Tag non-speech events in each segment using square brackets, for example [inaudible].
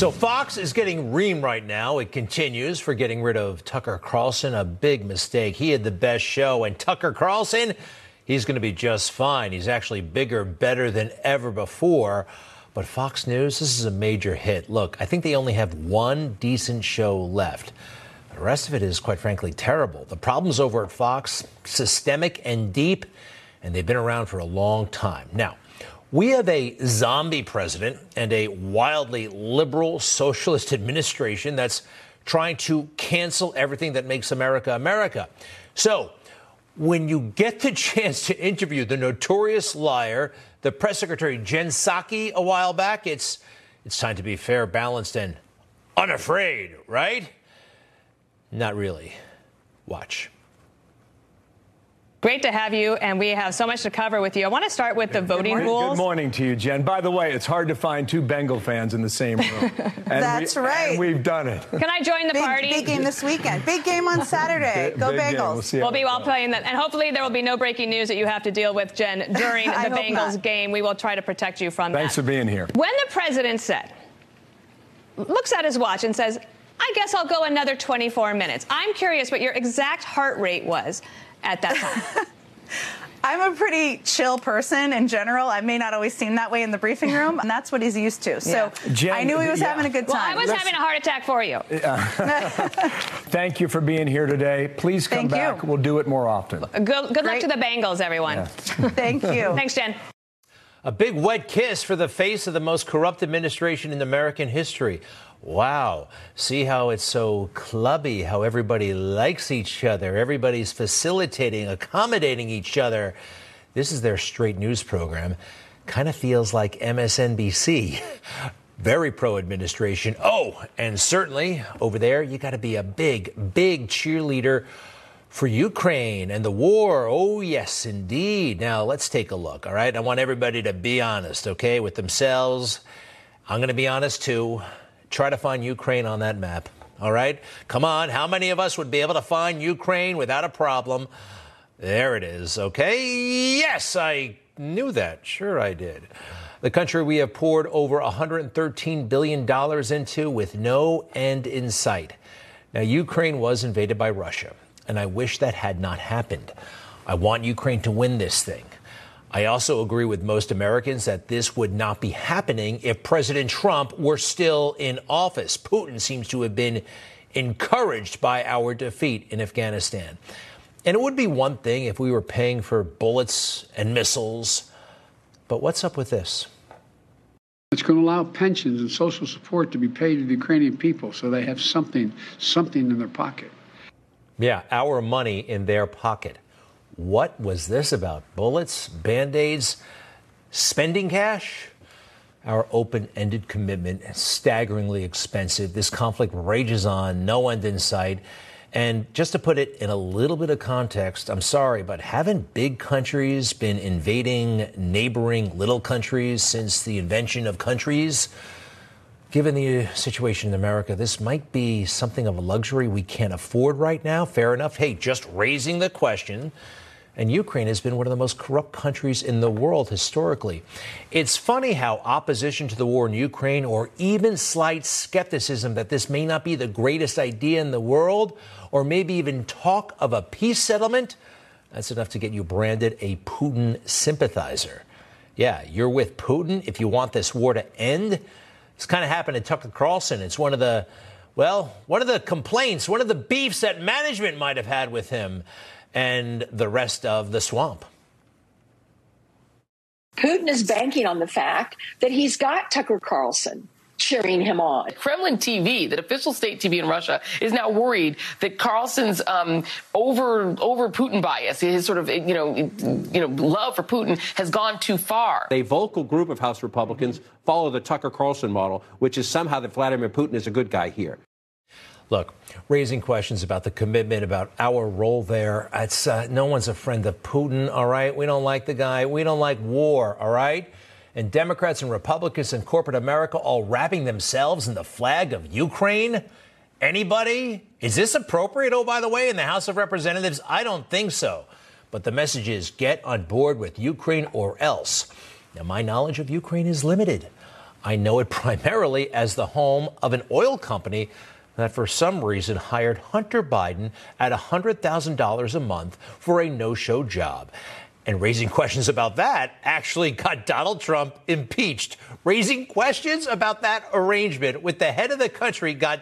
So Fox is getting reamed right now. It continues for getting rid of Tucker Carlson. A big mistake. He had the best show, and Tucker Carlson, he's going to be just fine. He's actually bigger, better than ever before. But Fox News, this is a major hit. Look, I think they only have one decent show left. The rest of it is, quite frankly, terrible. The problems over at Fox, systemic and deep, and they've been around for a long time. Now, we have a zombie president and a wildly liberal socialist administration that's trying to cancel everything that makes America America. So, when you get the [laughs] chance to interview the notorious liar, the press secretary Jen Psaki a while back, it's it's time to be fair, balanced, and unafraid, right? Not really. Watch. Great to have you, and we have so much to cover with you. I want to start with the voting Good rules. Good morning to you, Jen. By the way, it's hard to find two Bengal fans in the same room. [laughs] And That's we, right. And we've done it. Can I join the big, party? Big game this weekend. Big game on Saturday. Go Big game. Bengals. We'll, We'll be it all playing that, and hopefully there will be no breaking news that you have to deal with, Jen, [laughs] during the Bengals not. game. We will try to protect you from Thanks that. for being here. When the president said, looks at his watch and says, "I guess I'll go another 24 minutes." I'm curious what your exact heart rate was at that time. [laughs] I'm a pretty chill person in general. I may not always seem that way in the briefing room, and that's what he's used to. So Jen, I knew he was yeah. having a good time. well, I time. was having a heart attack for you. [laughs] Thank you for being here today. Please come Thank you. back. We'll do it more often. Good, good luck to the Bengals, everyone. [laughs] Thank you. Thanks, Jen. A big wet kiss for the face of the most corrupt administration in American history. Wow. See how it's so clubby, how everybody likes each other, everybody's facilitating, accommodating each other. This is their straight news program. Kind of feels like MSNBC. [laughs] Very pro administration. Oh, and certainly over there, you got to be a big, big cheerleader for Ukraine and the war. Oh, yes, indeed. Now, let's take a look, all right? I want everybody to be honest, okay, with themselves. I'm going to be honest too. Try to find Ukraine on that map, all right? Come on, how many of us would be able to find Ukraine without a problem? There it is, okay? Yes, I knew that. Sure, I did. The country we have poured over $113 billion into with no end in sight. Now, Ukraine was invaded by Russia, and I wish that had not happened. I want Ukraine to win this thing. I also agree with most Americans that this would not be happening if President Trump were still in office. Putin seems to have been encouraged by our defeat in Afghanistan. And it would be one thing if we were paying for bullets and missiles, but what's up with this? It's going to allow pensions and social support to be paid to the Ukrainian people so they have something, something in their pocket. Yeah, our money in their pocket. What was this about? Bullets, band aids, spending cash? Our open ended commitment is staggeringly expensive. This conflict rages on, no end in sight. And just to put it in a little bit of context, I'm sorry, but haven't big countries been invading neighboring little countries since the invention of countries? Given the situation in America, this might be something of a luxury we can't afford right now. Fair enough. Hey, just raising the question. And Ukraine has been one of the most corrupt countries in the world historically. It's funny how opposition to the war in Ukraine, or even slight skepticism that this may not be the greatest idea in the world, or maybe even talk of a peace settlement, that's enough to get you branded a Putin sympathizer. Yeah, you're with Putin if you want this war to end. It's kind of happened to Tucker Carlson. It's one of the, well, one of the complaints, one of the beefs that management might have had with him and the rest of the swamp. Putin is banking on the fact that he's got Tucker Carlson cheering him on. Kremlin TV, that official state TV in Russia, is now worried that Carlson's um, over over Putin bias, his sort of you know you know love for Putin, has gone too far. A vocal group of House Republicans follow the Tucker Carlson model, which is somehow that Vladimir Putin is a good guy here. Look, raising questions about the commitment, about our role there. It's uh, no one's a friend of Putin. All right, we don't like the guy. We don't like war. All right and Democrats and Republicans and corporate America all wrapping themselves in the flag of Ukraine? Anybody? Is this appropriate, oh, by the way, in the House of Representatives? I don't think so. But the message is get on board with Ukraine or else. Now, my knowledge of Ukraine is limited. I know it [laughs] primarily as the home of an oil company that for some reason hired Hunter Biden at $100,000 a month for a no show job. And raising [laughs] questions about that actually got Donald Trump impeached. Raising questions about that arrangement with the head of the country got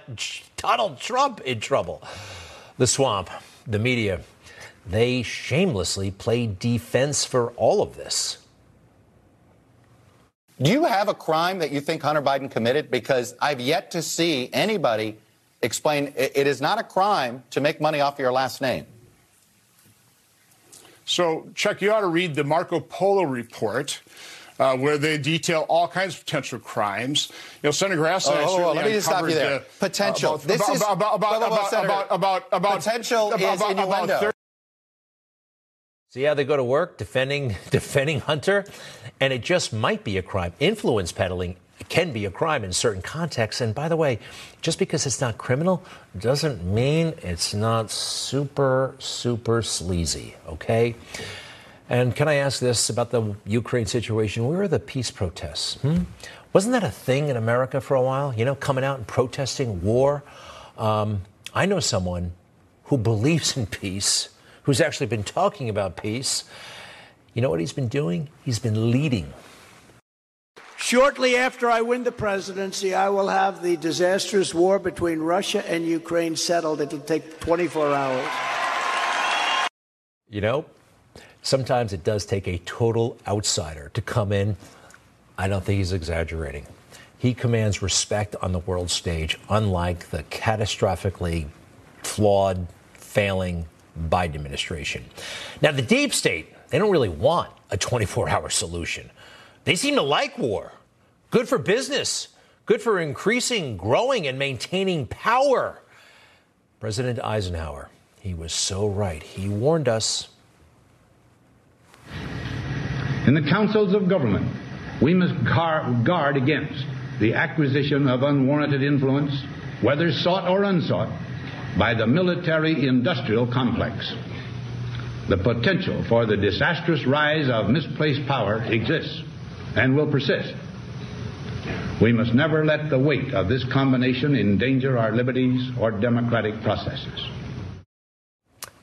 Donald Trump in trouble. The swamp, the media, they shamelessly play defense for all of this. Do you have a crime that you think Hunter Biden committed? Because I've yet to see anybody explain it is not a crime to make money off your last name. So, Chuck, you ought to read the Marco Polo report. Uh, where they detail all kinds of potential crimes. You know, Senator Grassley, oh, oh, oh, let me just stop you there. potential. About, this about, is about about about, about, about, about potential about, is about, innuendo. About See how they go to work defending [laughs] defending Hunter, and it just might be a crime. Influence peddling can be a crime in certain contexts. And by the way, just because it's not criminal doesn't mean it's not super, super sleazy, okay? And can I ask this about the Ukraine situation? Where are the peace protests? Hmm? Wasn't that a thing in America for a while? You know, coming out and protesting war? Um, I know someone who believes in peace, who's actually been talking about peace. You know what he's been doing? He's been leading Shortly after I win the presidency, I will have the disastrous war between Russia and Ukraine settled. It'll take 24 hours. You know, sometimes it does take a total outsider to come in. I don't think he's exaggerating. He commands respect on the world stage, unlike the catastrophically flawed, failing Biden administration. Now, the deep state, they don't really want a 24 hour solution. They seem to like war. Good for business, good for increasing, growing, and maintaining power. President Eisenhower, he was so right. He warned us. In the councils of government, we must guard against the acquisition of unwarranted influence, whether sought or unsought, by the military industrial complex. The potential for the disastrous rise of misplaced power exists and will persist. We must never let the weight of this combination endanger our liberties or democratic processes.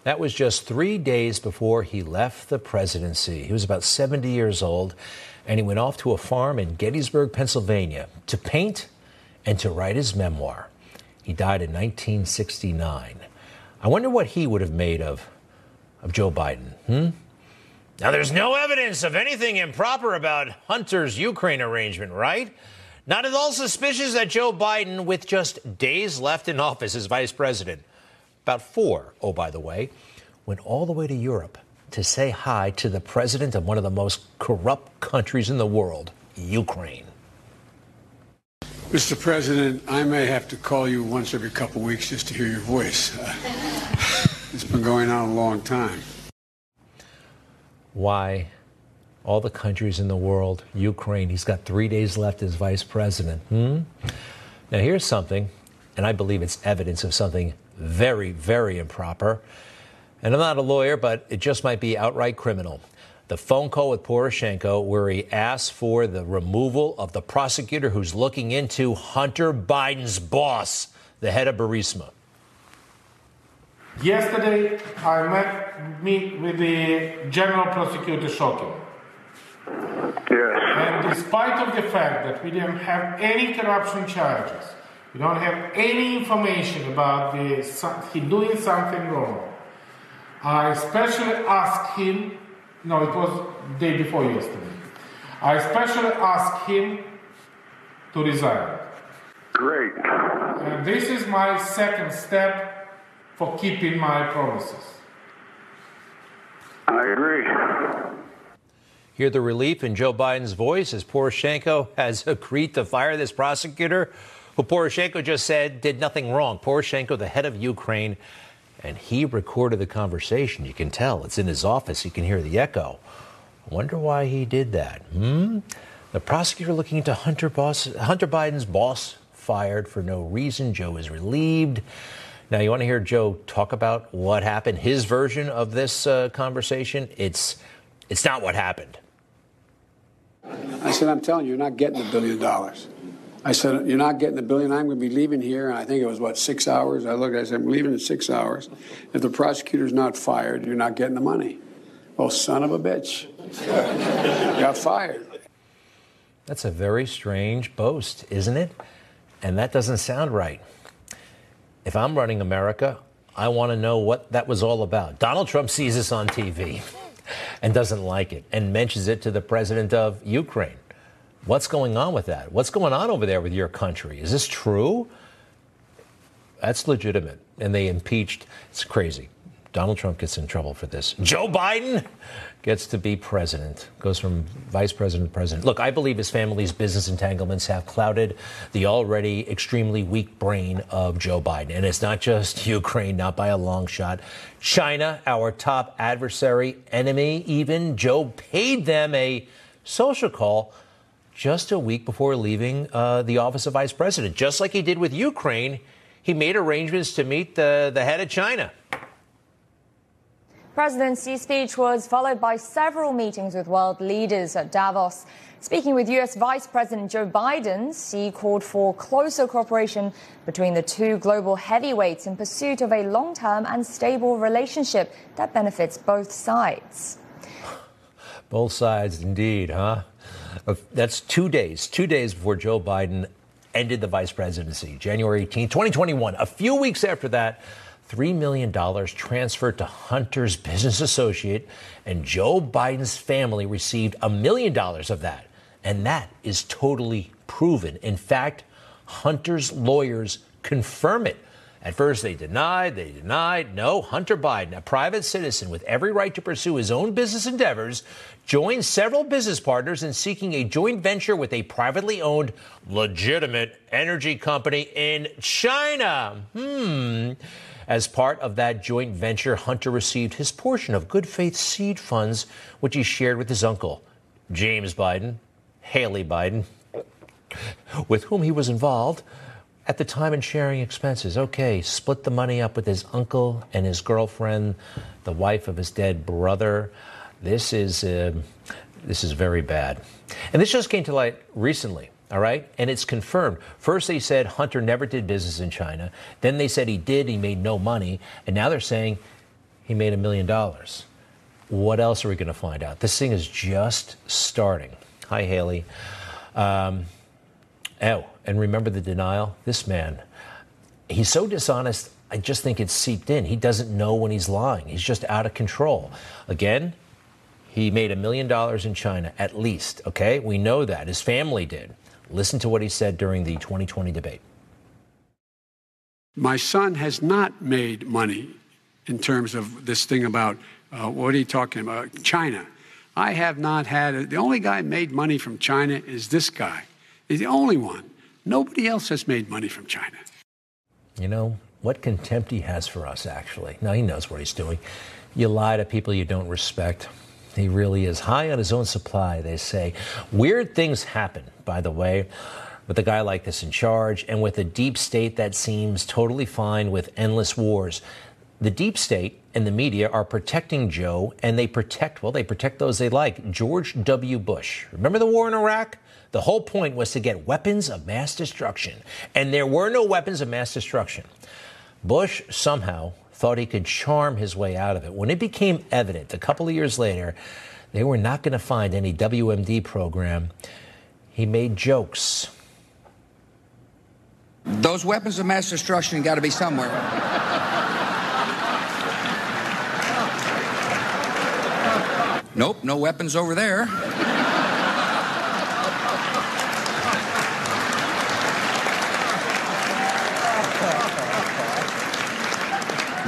That was just three days before he left the presidency. He was about 70 years old, and he went off to a farm in Gettysburg, Pennsylvania, to paint and to write his memoir. He died in 1969. I wonder what he would have made of, of Joe Biden. Hmm? Now, there's no evidence of anything improper about Hunter's Ukraine arrangement, right? Not at all suspicious that Joe Biden, with just days left in office as vice president, about four, oh, by the way, went all the way to Europe to say hi to the president of one of the most corrupt countries in the world, Ukraine. Mr. President, I may have to call you once every couple weeks just to hear your voice. Uh, [laughs] it's been going on a long time why all the countries in the world, Ukraine, he's got three days left as vice president. Hmm? Now, here's something, and I believe it's evidence of something very, very improper. And I'm not a lawyer, but it just might be outright criminal. The phone call with Poroshenko, where he asked for the removal of the prosecutor who's looking into Hunter Biden's boss, the head of Burisma. Yesterday, I met meet with the General Prosecutor Shokin. Yes. And despite of the fact that we didn't have any corruption charges, we don't have any information about the, he doing something wrong. I especially asked him, no, it was day before yesterday. I especially asked him to resign. Great. And this is my second step for keeping my promises. I agree. Hear the relief in Joe Biden's voice as Poroshenko has [laughs] agreed to fire this prosecutor who Poroshenko just said did nothing wrong. Poroshenko, the head of Ukraine, and he recorded the conversation. You can tell it's in his office. You can hear the echo. Wonder why he did that. Hmm? The prosecutor looking into Hunter, boss, Hunter Biden's boss fired for no reason. Joe is relieved. Now, you want to hear Joe talk about what happened, his version of this uh, conversation? It's, it's not what happened. I said, I'm telling you, you're not getting a billion dollars. I said, You're not getting a billion. I'm going to be leaving here. And I think it was, what, six hours? I looked, I said, I'm leaving in six hours. If the prosecutor's not fired, you're not getting the money. Well, son of a bitch. [laughs] got fired. That's a very strange boast, isn't it? And that doesn't sound right. If I'm running America, I want to know what that was all about. Donald Trump sees this on TV [laughs] and doesn't like it and mentions it to the president of Ukraine. What's going on with that? What's going on over there with your country? Is this true? That's legitimate. And they impeached. It's crazy. Donald Trump gets in trouble for this. Joe Biden gets to be president, goes from vice president to president. Look, I believe his family's business entanglements have clouded the already extremely weak brain of Joe Biden. And it's not just [laughs] Ukraine, not by a long shot. China, our top adversary, enemy, even. Joe paid them a social call just a week before leaving uh, the office of vice president. Just like he did with Ukraine, he made arrangements to meet the, the head of China. President Xi's speech was followed by several meetings with world leaders at Davos. Speaking with U.S. Vice President Joe Biden, Xi called for closer cooperation between the two global heavyweights in pursuit of a long term and stable relationship that benefits both sides. Both sides, indeed, huh? Uh, that's two days, two days before Joe Biden ended the vice presidency, January 18, 2021. A few weeks after that, $3 million transferred to Hunter's business associate, and Joe Biden's family received a million dollars of that. And that is totally proven. In fact, Hunter's lawyers confirm it. At first, they denied, they denied. No, Hunter Biden, a private citizen with every right to pursue his own business endeavors, joined several business partners in seeking a joint venture with a privately owned, legitimate energy company in China. Hmm. As part of that joint venture, Hunter received his portion of good faith seed funds, which he shared with his uncle, James Biden, Haley Biden, with whom he was involved at the time in sharing expenses. Okay, split the money up with his uncle and his girlfriend, the wife of his dead brother. This is uh, this is very bad, and this just came to light recently. All right, and it's confirmed. First, they said Hunter never did business in China. Then they said he did. He made no money, and now they're saying he made a million dollars. What else are we going to find out? This thing is just starting. Hi, Haley. Um, oh, and remember the denial? This man, he's so dishonest. I just think it's seeped in. He doesn't know when he's lying. He's just out of control. Again, he made a million dollars in China, at least. Okay, we know that. His family did. Listen to what he said during the 2020 debate. My son has not made money in terms of this thing about uh, what are you talking about? China. I have not had a, the only guy made money from China is this guy. He's the only one. Nobody else has made money from China. You know what contempt he has for us. Actually, now he knows what he's doing. You lie to people you don't respect. He really is high on his own supply, they say. Weird things happen, by the way, with a guy like this in charge and with a deep state that seems totally fine with endless wars. The deep state and the media are protecting Joe, and they protect, well, they protect those they like. George W. Bush. Remember the war in Iraq? The whole point was to get weapons of mass destruction, and there were no weapons of mass destruction. Bush somehow thought he could charm his way out of it. When it became evident a couple of years later they were not going to find any WMD program, he made jokes. Those weapons of mass destruction got to be somewhere. nope, no weapons over there.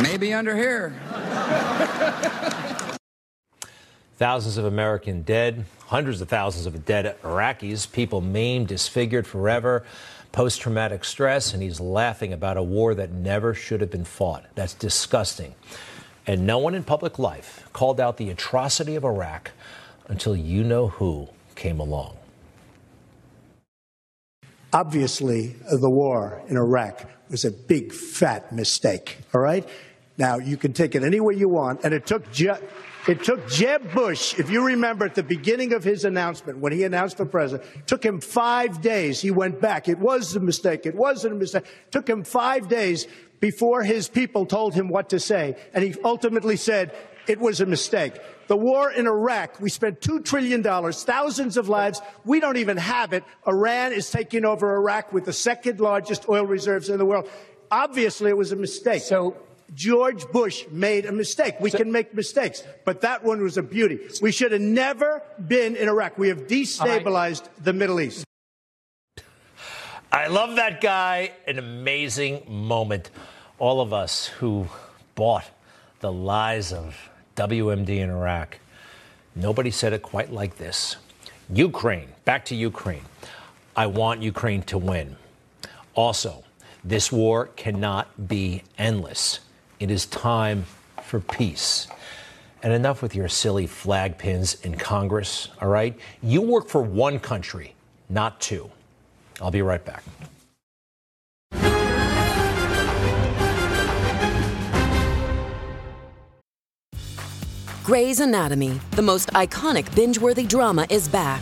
Maybe under here. Thousands of American dead, hundreds of thousands of dead Iraqis, people maimed, disfigured forever, post traumatic stress, and he's laughing about a war that never should have been fought. That's disgusting. And no one in public life called out the atrocity of Iraq until you know who came along. Obviously, the war in Iraq was a big, fat mistake, all right? Now, you can take it any way you want, and it took Je- it took Jeb Bush, if you remember at the beginning of his announcement, when he announced for president, took him five days. He went back. It was a mistake. It wasn't a mistake. Took him five days before his people told him what to say. And he ultimately said it was a mistake. The war in Iraq, we spent $2 trillion, thousands of lives. We don't even have it. Iran is taking over Iraq with the second largest oil reserves in the world. Obviously, it was a mistake. So George Bush made a mistake. We so, can make mistakes, but that one was a beauty. We should have never been in Iraq. We have destabilized right. the Middle East. I love that guy. An amazing moment. All of us who bought the lies of WMD in Iraq. Nobody said it quite like this. Ukraine, back to Ukraine. I want Ukraine to win. Also, this war cannot be endless. It is time for peace. And enough with your silly flag pins in Congress, all right? You work for one country, not two. I'll be right back. Grey's Anatomy, the most iconic binge worthy drama, is back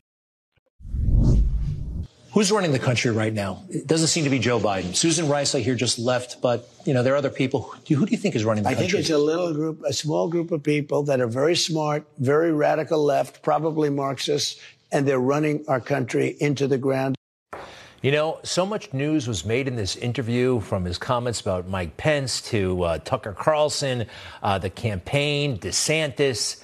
Who's running the country right now? It doesn't seem to be Joe Biden. Susan Rice, I hear, just left, but you know there are other people. Who do you think is running the I country? I think it's a little group, a small group of people that are very smart, very radical left, probably Marxists, and they're running our country into the ground. You know, so much news was made in this interview from his comments about Mike Pence to uh, Tucker Carlson, uh, the campaign, DeSantis,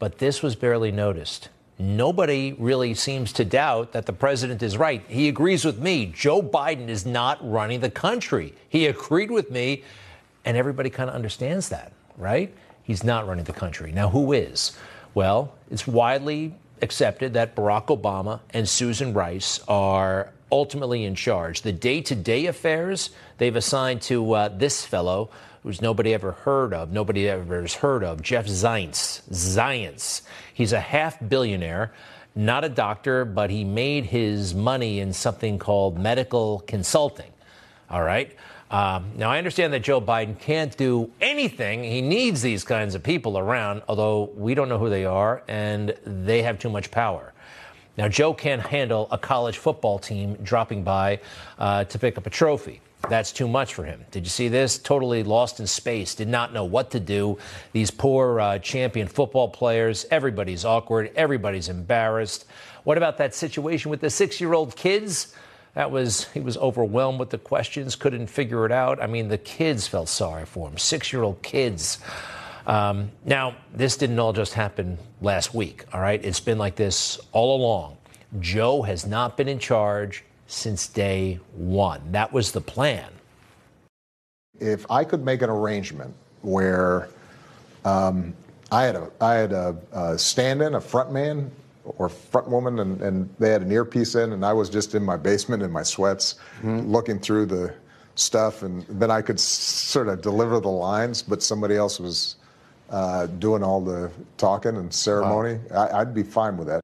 but this was barely noticed. Nobody really seems to doubt that the president is right. He agrees with me. Joe Biden is not running the country. He agreed with me, and everybody kind of understands that, right? He's not running the country. Now, who is? Well, it's widely accepted that Barack Obama and Susan Rice are ultimately in charge. The day to day affairs they've assigned to uh, this fellow, who's nobody ever heard of, nobody ever has heard of, Jeff Zients. Zients. He's a half billionaire, not a doctor, but he made his money in something called medical consulting. All right. Um, now, I understand that Joe Biden can't do anything. He needs these kinds of people around, although we don't know who they are and they have too much power. Now, Joe can't handle a college football team dropping by uh, to pick up a trophy. That's too much for him. Did you see this? Totally lost in space, did not know what to do. These poor uh, champion football players, everybody's awkward, everybody's embarrassed. What about that situation with the six year old kids? That was, he was overwhelmed with the questions, couldn't figure it out. I mean, the kids felt sorry for him, six year old kids. Um, now, this didn't all just happen last week, all right? It's been like this all along. Joe has not been in charge since day one. That was the plan. If I could make an arrangement where um, I had a I had a, a stand-in, a front man or front woman, and, and, they had an earpiece in, and I was just in my basement in my sweats, mm-hmm. looking through the stuff, and then I could s- sort of deliver the lines, but somebody else was uh, doing all the talking and ceremony. Wow. I, would be fine with that.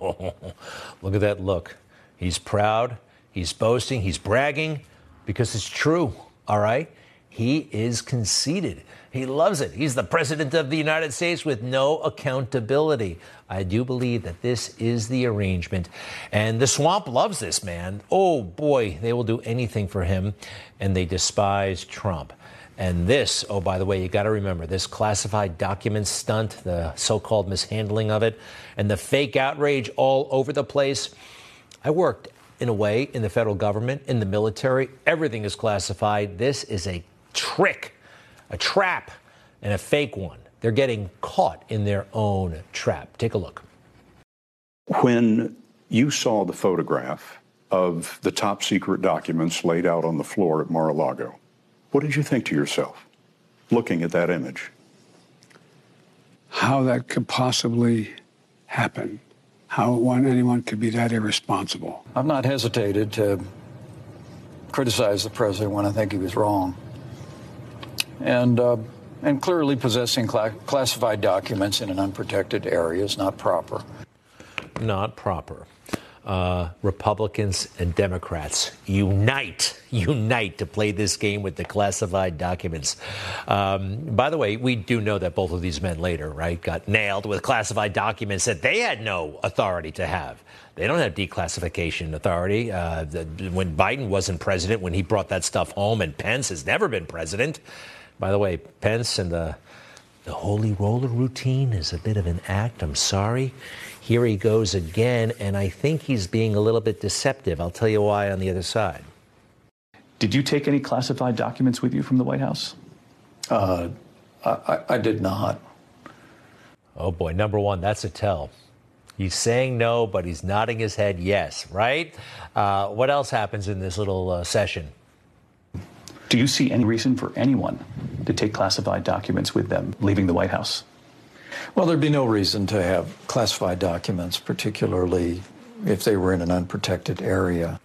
Oh, [laughs] look at that look. He's proud. He's boasting. He's bragging because it's true. All right. He is conceited. He loves it. He's the president of the United States with no accountability. I do believe that this is the arrangement. And the swamp loves this man. Oh boy, they will do anything for him. And they despise Trump. And this, oh, by the way, you got to remember this classified document stunt, the so called mishandling of it, and the fake outrage all over the place. I worked in a way in the federal government, in the military. Everything is classified. This is a trick, a trap, and a fake one. They're getting caught in their own trap. Take a look. When you saw the photograph of the top secret documents laid out on the floor at Mar a Lago, what did you think to yourself looking at that image? How that could possibly happen how one, anyone could be that irresponsible. I've not hesitated to criticize the president when I think he was wrong. And, uh, and clearly possessing cl- classified documents in an unprotected area is not proper. Not proper uh, Republicans and Democrats unite, unite to play this game with the classified documents. Um, by the way, we do know that both of these men later, right, got nailed with classified documents that they had no authority to have. They don't have declassification authority. Uh, the, when Biden wasn't president, when he brought that stuff home, and Pence has never been president. By the way, Pence and the the holy roller routine is a bit of an act. I'm sorry. Here he goes again, and I think he's being a little bit deceptive. I'll tell you why on the other side. Did you take any classified documents with you from the White House? Uh, I, I did not. Oh boy, number one, that's a tell. He's saying no, but he's nodding his head yes, right? Uh, what else happens in this little uh, session? Do you see any reason for anyone to take classified documents with them leaving the White House? Well, there'd be no reason to have classified documents, particularly if they were in an unprotected area.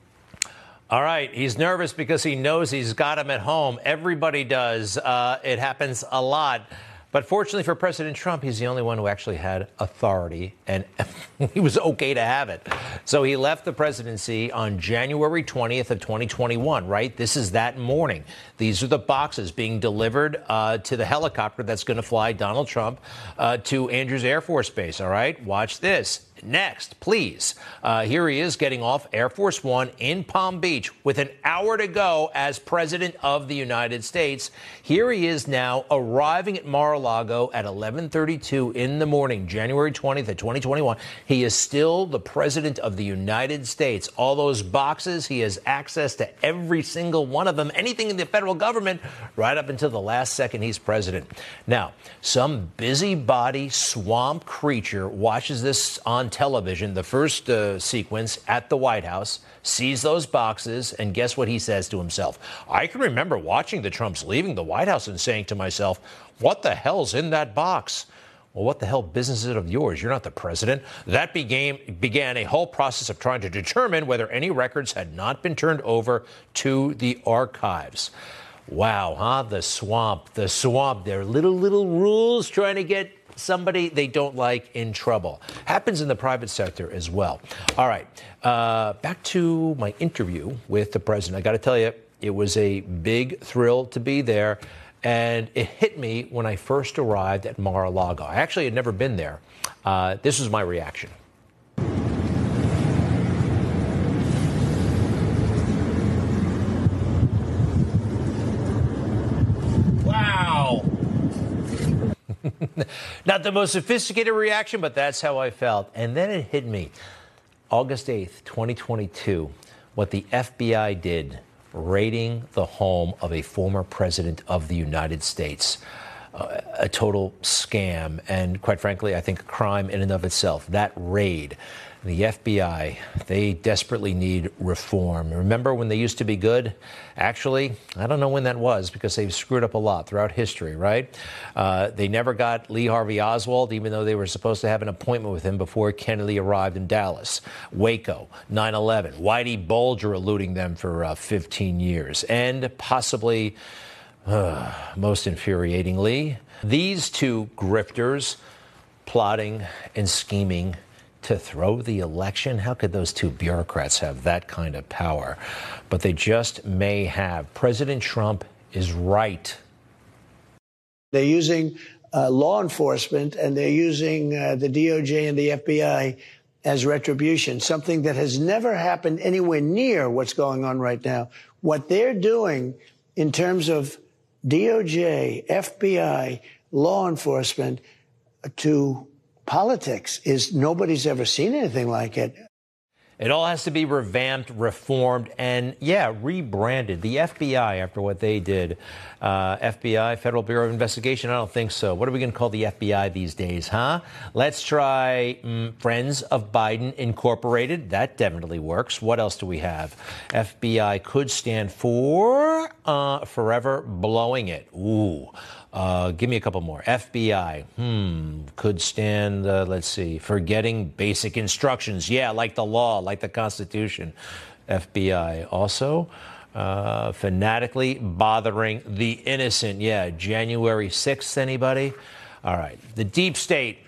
All right, he's nervous because he knows he's got him at home. Everybody does. Uh, it happens a lot. But fortunately for President Trump, he's the only one who actually had authority, and [laughs] he was okay to have it. So he left the presidency on January 20th of 2021. Right, this is that morning. These are the boxes being delivered uh, to the helicopter that's going to fly Donald Trump uh, to Andrews Air Force Base. All right, watch this. Next, please. Uh, here he is getting off Air Force One in Palm Beach with an hour to go as President of the United States. Here he is now arriving at Mar-a-Lago at 11:32 in the morning, January 20th of 2021. He is still the President of the United States. All those boxes, he has access to every single one of them. Anything in the federal government, right up until the last second he's president. Now, some busybody swamp creature watches this on television, the first uh, sequence at the White House, sees those boxes, and guess what he says to himself? I can remember watching the Trumps leaving the White House and saying to myself, what the hell's in that box? Well, what the hell business is it of yours? You're not the president. That began, began a whole process of trying to determine whether any records had not been turned over to the archives. Wow, huh? The swamp, the swamp. There are little, little rules trying to get somebody they don't like in trouble. Happens in the private sector as well. All right, uh, back to my interview with the president. I got to tell you, it was a big thrill to be there. And it hit me when I first arrived at Mar a Lago. I actually had never been there. Uh, this was my reaction. [laughs] Not the most sophisticated reaction, but that's how I felt. And then it hit me. August 8th, 2022, what the FBI did raiding the home of a former president of the United States. Uh, a total scam, and quite frankly, I think a crime in and of itself. That raid the FBI, they desperately need reform. Remember when they used to be good? Actually, I don't know when that was because they've screwed up a lot throughout history, right? Uh, they never got Lee Harvey Oswald, even though they were supposed to have an appointment with him before Kennedy arrived in Dallas. Waco, 9 11, Whitey Bulger eluding them for uh, 15 years. And possibly, uh, most infuriatingly, these two grifters plotting and scheming to throw the election? How could those two bureaucrats have that kind of power? But they just may have. President Trump is right. They're using uh, law enforcement and they're using uh, the DOJ and the FBI as retribution, something that has never happened anywhere near what's going on right now. What they're doing in terms of DOJ, FBI, law enforcement to politics is nobody's ever seen anything like it. It all has to be revamped, reformed, and yeah, rebranded. The FBI, after what they did, uh, FBI, Federal Bureau of Investigation, I don't think so. What are we going to call the FBI these days, huh? Let's try mm, Friends of Biden Incorporated. That definitely works. What else do we have? FBI could stand for uh, Forever Blowing It. Ooh. Uh, give me a couple more. FBI, hmm, could stand, uh, let's see, forgetting basic instructions. Yeah, like the law, like the Constitution. FBI also. Uh, fanatically bothering the innocent. Yeah, January 6th, anybody? All right. The deep state,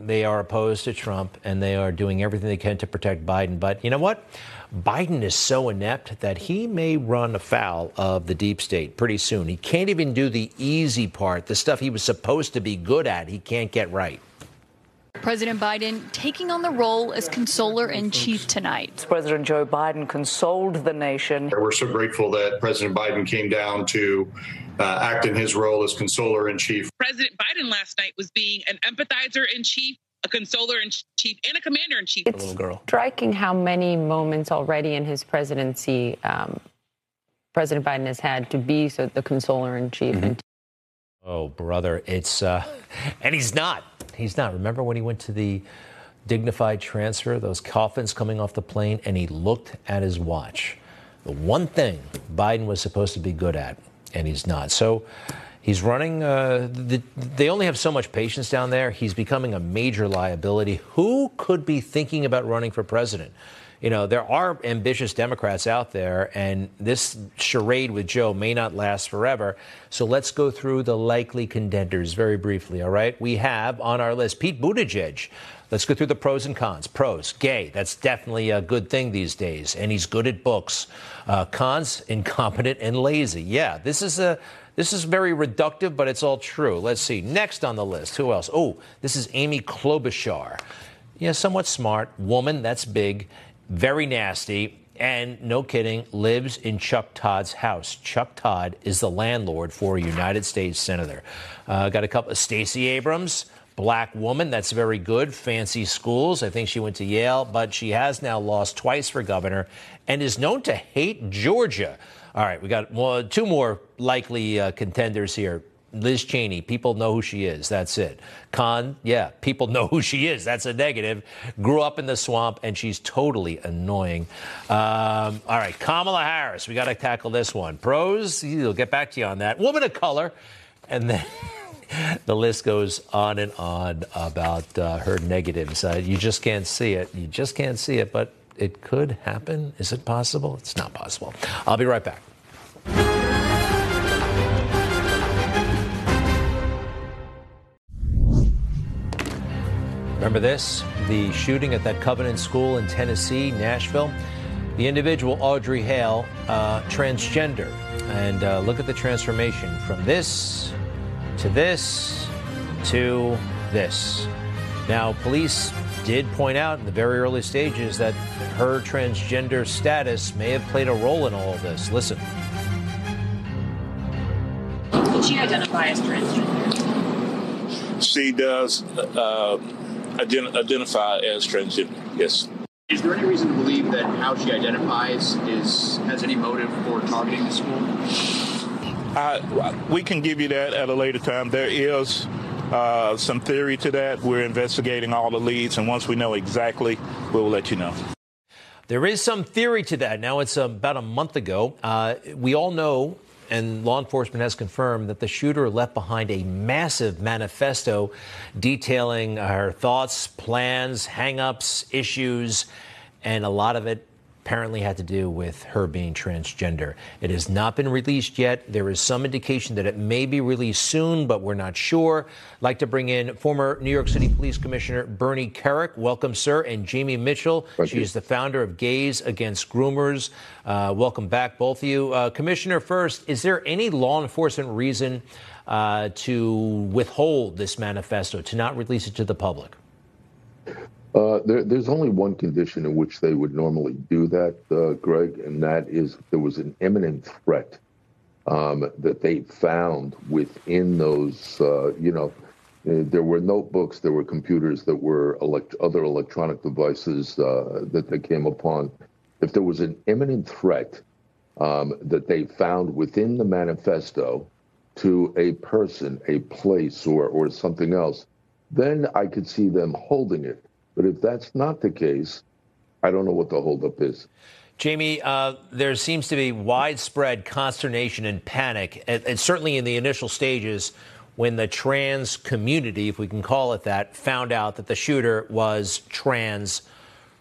they are opposed to Trump and they are doing everything they can to protect Biden. But you know what? Biden is so inept that he may run afoul of the deep state pretty soon. He can't even do the easy part, the stuff he was supposed to be good at, he can't get right. President Biden taking on the role as consoler in chief tonight. President Joe Biden consoled the nation. We're so grateful that President Biden came down to uh, act in his role as consoler in chief. President Biden last night was being an empathizer in chief a consoler in chief, and a commander in chief. It's little girl. striking how many moments already in his presidency um, President Biden has had to be so the consoler in chief. Mm-hmm. Oh, brother, it's uh, [laughs] and he's not. He's not. Remember when he went to the dignified transfer, those coffins coming off the plane, and he looked at his watch. The one thing Biden was supposed to be good at, and he's not. So He's running, uh, the, they only have so much patience down there. He's becoming a major liability. Who could be thinking about running for president? You know, there are ambitious Democrats out there, and this charade with Joe may not last forever. So let's go through the likely contenders very briefly, all right? We have on our list Pete Buttigieg. Let's go through the pros and cons. Pros, gay. That's definitely a good thing these days, and he's good at books. Uh, cons, incompetent and lazy. Yeah, this is a this is very reductive, but it's all true. Let's see. Next on the list, who else? Oh, this is Amy Klobuchar. Yeah, somewhat smart woman. That's big. Very nasty. And no kidding, lives in Chuck Todd's house. Chuck Todd is the landlord for a United States senator. Uh, got a couple of Stacey Abrams, black woman. That's very good. Fancy schools. I think she went to Yale, but she has now lost twice for governor and is known to hate Georgia. All right, we got well, two more likely uh, contenders here. Liz Cheney, people know who she is. That's it. Con, yeah, people [laughs] know who she is. That's a negative. Grew up in the swamp, and she's totally annoying. Um, all right, Kamala Harris, we got to tackle this one. Pros, we'll get back to you on that. Woman of color, and then. [laughs] the list goes on and on about uh, her negatives. Uh, you just can't see it. You just can't see it, but it could happen. Is it possible? It's not possible. I'll be right back. Remember this? The shooting at that Covenant School in Tennessee, Nashville? The individual, Audrey Hale, uh, transgender. And uh, look at the transformation from this to this to this. Now, police did point out in the very early stages that her transgender status may have played a role in all of this. Listen. Did she identify as transgender? she does uh, ident- identify as transgender. Yes. Is there any reason to believe that how she identifies is has any motive for targeting the school? I, we can give you that at a later time. There is uh, some theory to that. We're investigating all the leads, and once we know exactly, we'll let you know. There is some theory to that. Now, it's about a month ago. Uh, we all know, and law enforcement has confirmed, that the shooter left behind a massive manifesto detailing her thoughts, plans, hangups, issues, and a lot of it apparently had to do with her being transgender. It has not been released yet. There is some indication that it may be released soon, but we're not sure. I'd like to bring in former New York City Police Commissioner Bernie Kerik. Welcome, sir. And Jaimee Michell. Thank she is the founder of Gays Against Groomers. Uh, welcome back, both of you. Uh, Commissioner, first, is there any law enforcement reason uh, to withhold this manifesto, to not release it to the public? Uh, there, there's only one condition in which they would normally do that, uh, Greg, and that is there was an imminent threat um, that they found within those, uh, you know, uh, there were notebooks, there were computers, there were elect- other electronic devices uh, that they came upon. If there was an imminent threat um, that they found within the manifesto to a person, a place, or, or something else, then I could see them holding it. But if that's not the case, I don't know what the holdup is. Jaimee, uh, there seems to be widespread consternation and panic, and, and, certainly in the initial stages when the trans community, if we can call it that, found out that the shooter was trans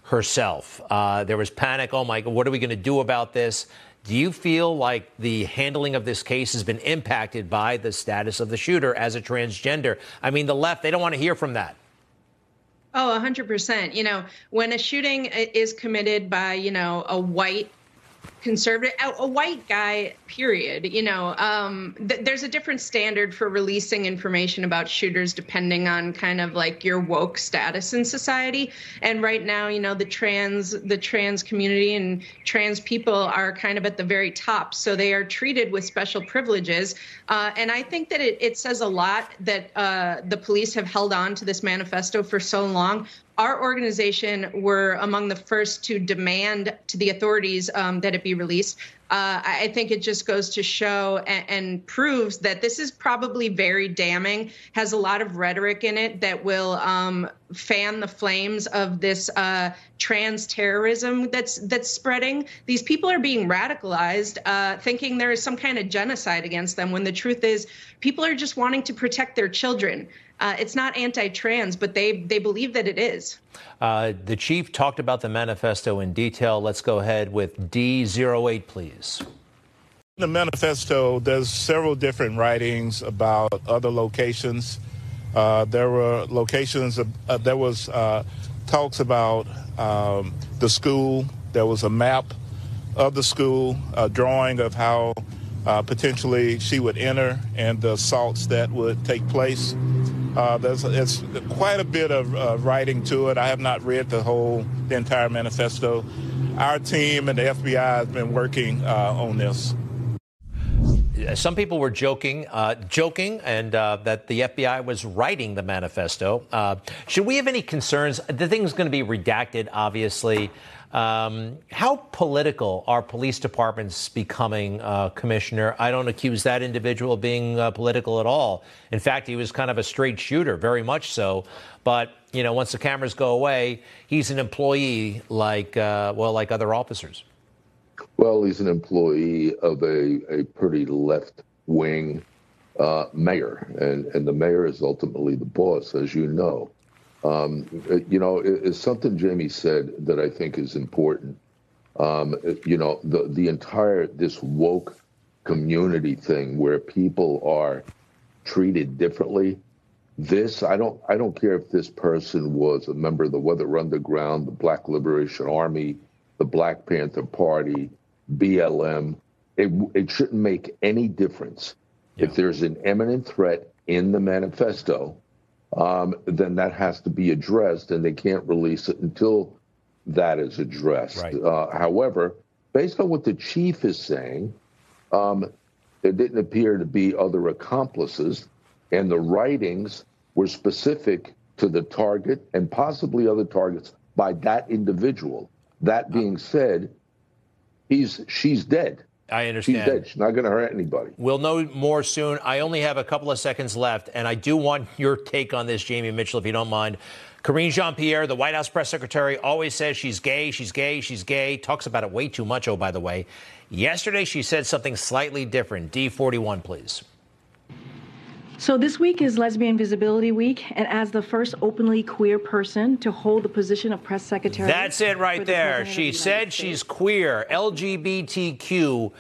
herself. Uh, there was panic. Oh my God, what are we going to do about this? Do you feel like the handling of this case has been impacted by the status of the shooter as a transgender? I mean, the left, they don't want to hear from that. Oh, 100%. You know, when a shooting is committed by, you know, a white conservative, a, white guy, period. You know, um, th- there's a different standard for releasing information about shooters depending on kind of like your woke status in society. And right now, you know, the trans, the trans community and trans people are kind of at the very top, so they are treated with special privileges. Uh, and I think that it, it says a lot that uh, the police have held on to this manifesto for so long our organization were among the first to demand to the authorities um, that it be released. Uh, I think it just goes to show and, and, proves that this is probably very damning, has a lot of rhetoric in it that will um, fan the flames of this uh, trans terrorism that's that's spreading. These people are being radicalized, uh, thinking there is some kind of genocide against them, when the truth is people are just wanting to protect their children. Uh, it's not anti-trans, but they they believe that it is. Uh, the chief talked about the manifesto in detail. Let's go ahead with D08, please. The manifesto, there's several different writings about other locations. Uh, there were locations. Uh, there was uh, talks about um, the school. There was a map of the school, a drawing of how uh, potentially she would enter and the assaults that would take place. Uh, there's it's quite a bit of uh, writing to it. I have not read the whole, the entire manifesto. Our team and the FBI has been working uh, on this. Some people were joking, uh, joking, and uh, that the FBI was writing the manifesto. Uh, should we have any concerns? The thing's going to be redacted, obviously. Um, how political are police departments becoming, uh, Commissioner? I don't accuse that individual of being uh, political at all. In fact, he was kind of a straight shooter, very much so. But you know, once the cameras go away, he's an employee like uh, well, like other officers. Well, he's an employee of a, a pretty left wing uh, mayor, and, and the mayor is ultimately the boss, as you know. Um, you know, it's something Jaimee said that I think is important. Um, you know, the the entire this woke community thing where people are treated differently. This I don't I don't care if this person was a member of the Weather Underground, the Black Liberation Army, the Black Panther Party, BLM. It it shouldn't make any difference yeah. if there's an imminent threat in the manifesto um, then that has to be addressed, and they can't release it until that is addressed. Right. Uh, however, based on what the chief is saying, um, there didn't appear to be other accomplices, and the writings were specific to the target and possibly other targets by that individual. That being said, he's she's dead. I understand. She's dead. She's not going to hurt anybody. We'll know more soon. I only have a couple of seconds left, and I do want your take on this, Jaimee Michell, if you don't mind. Karine Jean Pierre, the White House press secretary, always says she's gay, she's gay, she's gay, talks about it way too much, oh, by the way. Yesterday, she said something slightly different. D41, please. So, this week is Lesbian Visibility Week, and as the first openly queer person to hold the position of press secretary. That's it right the there. President She the said United she's queer, LGBTQ,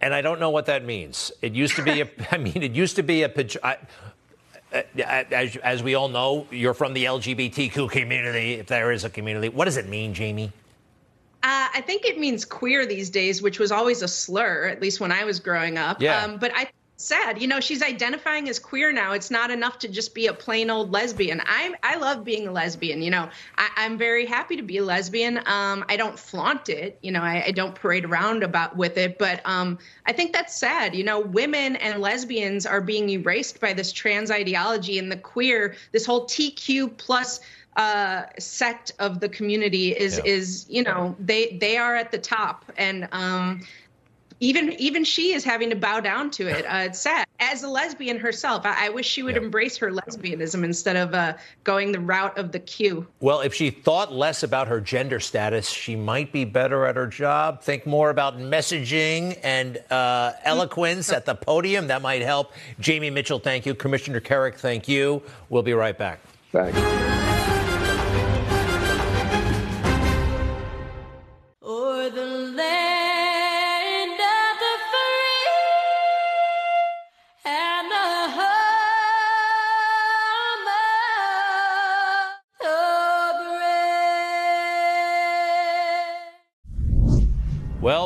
and I don't know what that means. It used to be a, [laughs] I mean, it used to be a, pej- uh, as, as we all know, you're from the LGBTQ community, if there is a community. What does it mean, Jaimee? Uh, I think it means queer these days, which was always a slur, at least when I was growing up. Yeah. Um, but I sad, you know, she's identifying as queer now. It's not enough to just be a plain old lesbian. I I love being a lesbian. You know, I, I'm very happy to be a lesbian. Um, I don't flaunt it. You know, I, I don't parade around about with it. But um, I think that's sad. You know, women and lesbians are being erased by this trans ideology and the queer, this whole TQ plus uh, sect of the community is Yeah. is you know they they are at the top and um, even even she is having to bow down to it. Uh, it's sad. As a lesbian herself, I, I wish she would embrace her lesbianism instead of uh, going the route of the Q. Well, if she thought less about her gender status, she might be better at her job. Think more about messaging and uh, eloquence at the podium. That might help. Jaimee Michell, thank you. Commissioner Kerik, thank you. We'll be right back. Thanks.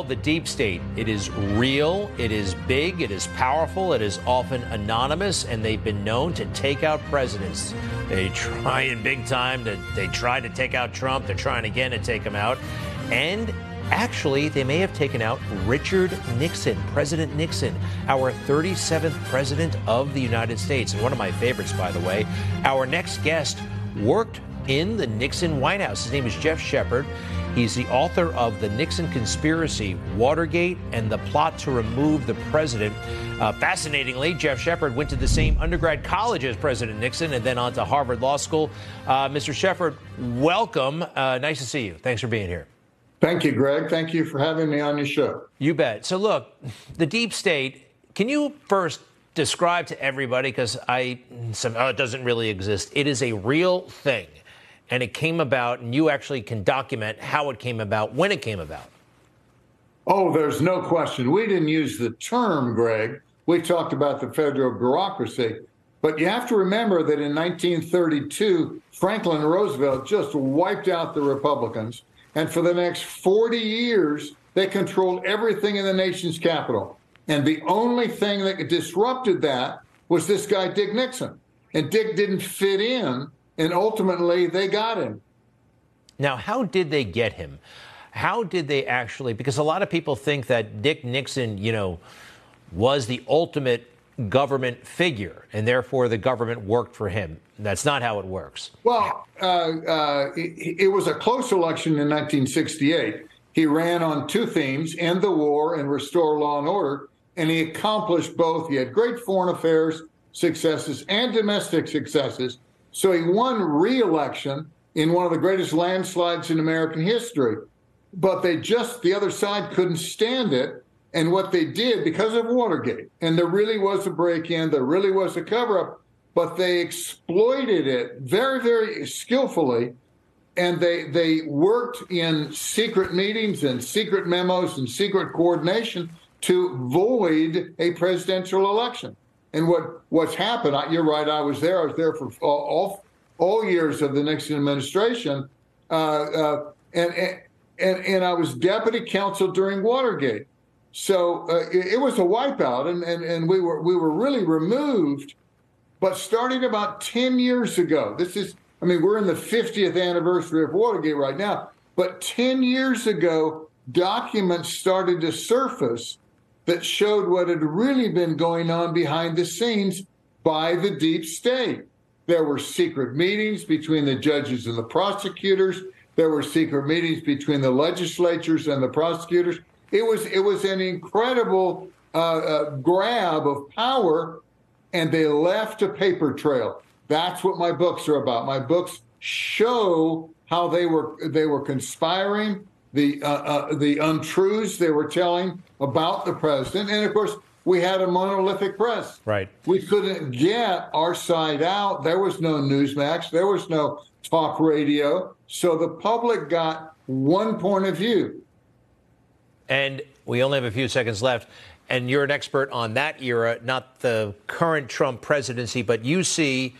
The deep state, it is real, it is big, it is powerful, it is often anonymous, and they've been known to take out presidents. They try in big time to they tried to take out Trump, they're trying again to take him out. And actually, they may have taken out Richard Nixon, President Nixon, our 37th president of the United States. And one of my favorites, by the way. Our next guest worked in the Nixon White House. His name is Geoff Shepard. He's the author of The Nixon Conspiracy, Watergate, and the Plot to Remove the President. Uh, fascinatingly, Geoff Shepard went to the same undergrad college as President Nixon and then on to Harvard Law School. Uh, Mr. Shepard, welcome. Uh, nice to see you. Thanks for being here. Thank you, Greg. Thank you for having me on your show. You bet. So, look, the deep state, can you first describe to everybody, because I, some, oh, it doesn't really exist, it is a real thing. And it came about, and you actually can document how it came about, when it came about. Oh, there's no question. We didn't use the term, Greg. We talked about the federal bureaucracy. But you have to remember that in 1932, Franklin Roosevelt just wiped out the Republicans. And for the next 40 years, they controlled everything in the nation's capital. And the only thing that disrupted that was this guy, Dick Nixon. And Dick didn't fit in. And ultimately, they got him. Now, how did they get him? How did they actually? Because a lot of people think that Dick Nixon, you know, was the ultimate government figure, and therefore the government worked for him. That's not how it works. Well, uh, uh, it, it was a close election in 1968. He ran on two themes end the war and restore law and order, and he accomplished both. He had great foreign affairs successes and domestic successes. So he won re election in one of the greatest landslides in American history. But they just, the other side couldn't stand it. And what they did, because of Watergate, and there really was a break in, there really was a cover up, but they exploited it very, very skillfully. And they, they worked in secret meetings and secret memos and secret coordination to void a presidential election. And what, what's happened, I- you're right, I was there, I was there for all, all, years of the Nixon administration. Uh, uh, and, and, and I was deputy counsel during Watergate. So uh, it, it was a wipeout, and, and, and we were we were really removed. But starting about ten years ago, this is I mean we're in the 50th anniversary of Watergate right now. But ten years ago, documents started to surface that showed what had really been going on behind the scenes, by the deep state. There were secret meetings between the judges and the prosecutors. There were secret meetings between the legislatures and the prosecutors. It was it was an incredible uh, uh, grab of power, and they left a paper trail. That's what my books are about. My books show how they were they were conspiring, the uh, uh, the untruths they were telling about the president, and of course we had a monolithic press. Right. We couldn't get our side out. There was no Newsmax. There was no talk radio. So the public got one point of view. And we only have a few seconds left. And you're an expert on that era, not the current Trump presidency, but you see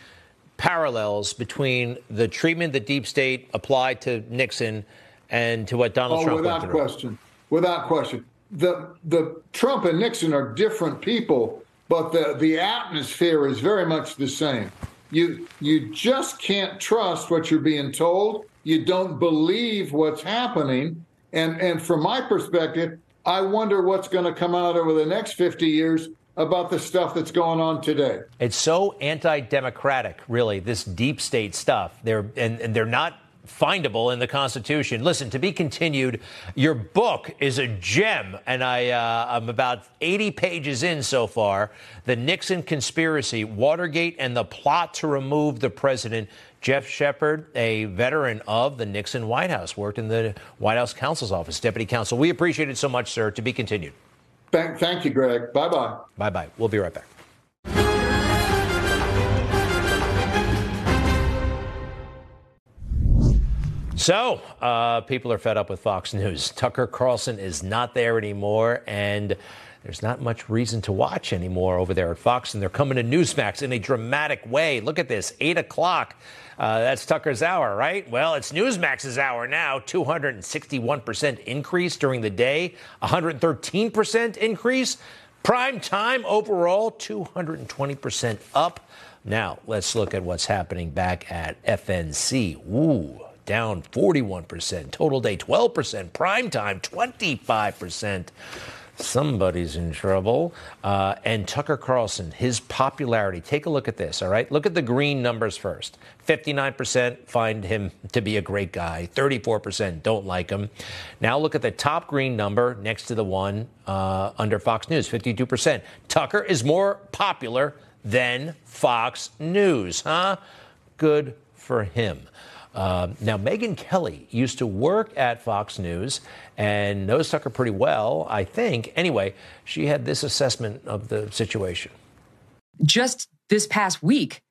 parallels between the treatment the deep state applied to Nixon and to what Donald oh, Trump without went through. question. Without question. The the Trump and Nixon are different people, but the, the atmosphere is very much the same. You you just can't trust what you're being told. You don't believe what's happening. And and from my perspective, I wonder what's going to come out over the next 50 years about the stuff that's going on today. It's so anti-democratic, really. This deep state stuff. They're and, and they're not findable in the Constitution. Listen, to be continued. Your book is a gem, and I uh, I'm about 80 pages in so far. The Nixon conspiracy, Watergate, and the plot to remove the president. Geoff Shepard, a veteran of the Nixon White House, worked in the White House counsel's office, deputy counsel. We appreciate it so much, sir. To be continued. Thank, thank you, Greg. Bye bye. Bye bye. We'll be right back. So, uh, people are fed up with Fox News. Tucker Carlson is not there anymore, and there's not much reason to watch anymore over there at Fox, and they're coming to Newsmax in a dramatic way. Look at this 8 o'clock. Uh, that's Tucker's hour, right? Well, it's Newsmax's hour now. 261% increase during the day, 113% increase. Prime time overall, 220% up. Now, let's look at what's happening back at FNC. Ooh, down 41%. Total day, 12%. Prime time, 25%. Somebody's in trouble. Uh, and Tucker Carlson, his popularity. Take a look at this, all right? Look at the green numbers first. 59% find him to be a great guy, 34% don't like him. Now look at the top green number next to the one uh, under Fox News, 52%. Tucker is more popular than Fox News, huh? Good for him. Uh, now, Megyn Kelly used to work at Fox News and knows Tucker pretty well, I think. Anyway, she had this assessment of the situation. Just this past week,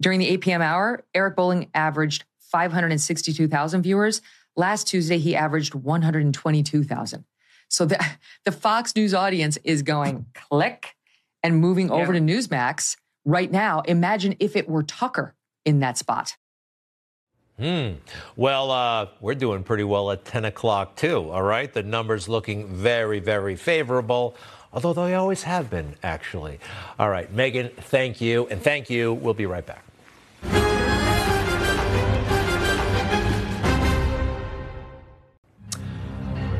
during the 8 p.m. hour, Eric Bolling averaged 562,000 viewers. Last Tuesday, he averaged 122,000. So the, [laughs] the Fox News audience is going click and moving over to Newsmax right now. Imagine if it were Tucker in that spot. Hmm. Well, uh, we're doing pretty well at 10 o'clock, too, all right? The numbers looking very, very favorable, although they always have been, actually. All right, Megyn, thank you. And thank you. We'll be right back.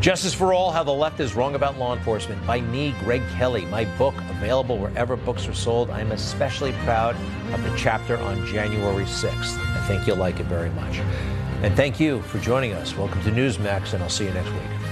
Justice for All How the Left is Wrong About Law Enforcement by me, Greg Kelly. My book available wherever books are sold. I'm especially proud of the chapter on January 6th. I think you'll like it very much. And thank you for joining us. Welcome to Newsmax, and I'll see you next week.